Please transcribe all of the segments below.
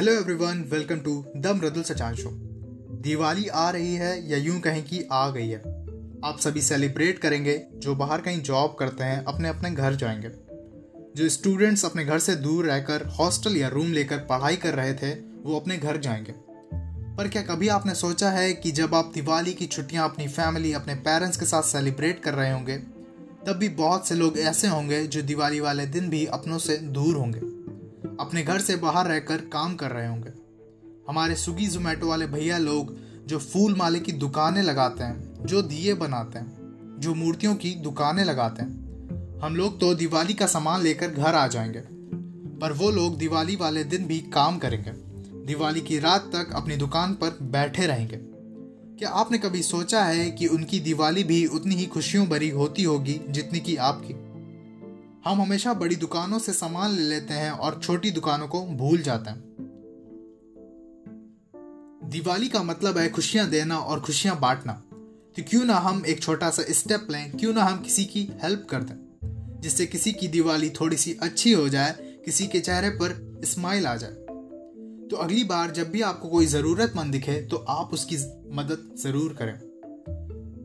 Hello everyone welcome to the Mridul Sachan show Diwali आ रही है या यूँ कहें कि आ गई है। आप सभी सेलिब्रेट करेंगे, जो बाहर कहीं जॉब करते हैं, अपने अपने घर जाएँगे। जो स्टूडेंट्स अपने घर से दूर रहकर हॉस्टल या रूम लेकर पढ़ाई कर रहे थे, वो अपने घर जाएँगे। पर क्या कभी आपने सोचा है कि जब आप दिवाली की छुट्टियाँ अपनी फैमिली अपने पेरेंट्स के साथ सेलिब्रेट कर रहे होंगे, तब भी बहुत से लोग ऐसे होंगे जो दिवाली वाले दिन भी अपनों से दूर होंगे। अपने घर से बाहर रहकर काम कर रहे होंगे। हमारे स्विगी, जोमेटो वाले भैया लोग जो फूल माले की दुकानें लगाते हैं, जो दिए बनाते हैं, जो मूर्तियों की दुकानें लगाते हैं, हम लोग तो दिवाली का सामान लेकर घर आ जाएँगे। पर वो लोग दिवाली वाले दिन भी काम करेंगे। दिवाली की रात तक अपनी दुकान पर बैठे रहेंगे। क्या आपने कभी सोचा है कि उनकी दिवाली भी उतनी ही खुशियों भरी होती होगी जितनी की आपकी? हम हमेशा बड़ी दुकानों से सामान ले लेते हैं और छोटी दुकानों को भूल जाते हैं। दिवाली का मतलब है खुशियाँ देना और खुशियाँ बांटना। तो क्यों ना हम एक छोटा सा स्टेप लें? क्यों ना हम किसी की हेल्प कर दें? जिससे किसी की दिवाली थोड़ी सी अच्छी हो जाए, किसी के चेहरे पर स्माइल आ जाए। तो अगली बार जब भी आपको कोई ज़रूरतमंद दिखे तो आप उसकी मदद ज़रूर करें।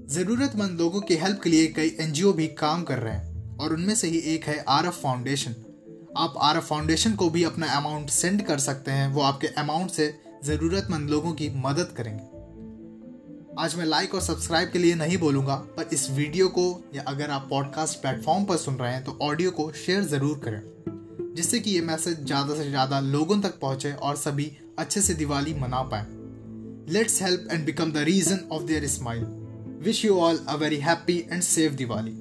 ज़रूरतमंद लोगों की हेल्प के लिए कई एनजीओ भी काम कर रहे हैं। और उनमें से ही एक है आर एफ़ फाउंडेशन। आप आर एफ़ फाउंडेशन को भी अपना अमाउंट सेंड कर सकते हैं। वो आपके अमाउंट से ज़रूरतमंद लोगों की मदद करेंगे। आज मैं लाइक और सब्सक्राइब के लिए नहीं बोलूँगा, पर इस वीडियो को या अगर आप पॉडकास्ट प्लेटफॉर्म पर सुन रहे हैं तो ऑडियो को शेयर ज़रूर करें, जिससे कि ये मैसेज ज़्यादा से ज़्यादा लोगों तक पहुँचे और सभी अच्छे से दिवाली मना पाए। Let's help and become the reason of their smile wish you all a very happy and safe Diwali.